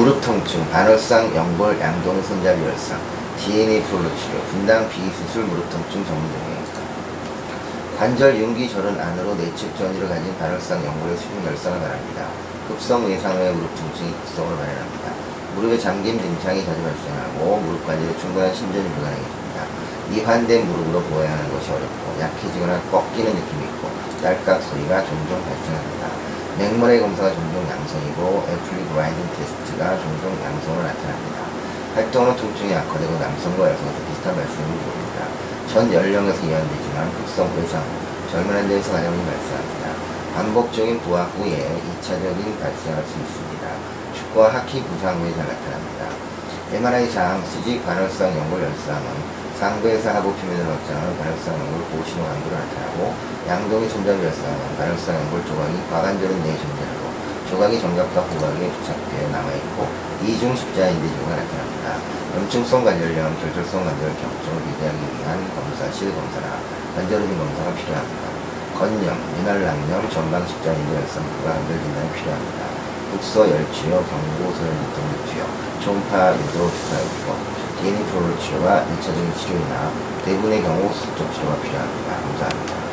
무릎 통증, 반월상, 연골, 양동, 손잡이 열상, DNA 프롤로 치료, 분당 비수술 무릎 통증 전문 등에 관절 융기 절은 안으로 내측 전이를 가진 반월상, 연골의 수중 열상을 말합니다. 급성 외상 후의 무릎 통증이 급성을 발현합니다. 무릎에 잠김 증상이 자주 발생하고 무릎 관절에 충분한 신전이 불가능해집니다. 이환된 무릎으로 보아야 하는 것이 어렵고 약해지거나 꺾이는 느낌이 있고 딸깍 소리가 종종 발생합니다. 맹물의 검사가 종종 양성이고 애플리 그라인딩 테스트가 종종 양성으로 나타납니다. 활동은 통증이 악화되고 남성과 여성에서 비슷한 발생을 보입니다. 전 연령에서 예언되지만 외상 후 젊은 환자에서 가장 많이 발생합니다. 반복적인 부하 후에 2차적인 발생할 수 있습니다. 축구와 하키 부상 후에 잘 나타납니다. MRI 장 수직 반월성 연골 열상은 상부에서 하부 표면으로 확장하는 반월성 연골 고신호 강도로 나타나고 양동이 손잡이 열상은 반월성 연골 조각이 과관절은 내에 존재하고 조각이 정갑과 후각에 부착되어 남아있고 이중 십자인 대 조가 나타납니다. 염증성 관절염, 결절성 관절 경증을 비대하기 위한 검사, 실 검사나 관절흡입 검사가 필요합니다. 건염, 미날랑염, 전방 십자인대 열상 부가 관절 진단이 필요합니다. 국소 열치료, 경고 소열 유통 유투여, 초음파 유도 주사 유 도, DNA 프로로 치료와 1차적인 치료이나 대부분의 경우 수적 치료가 필요합니다. 감사합니다.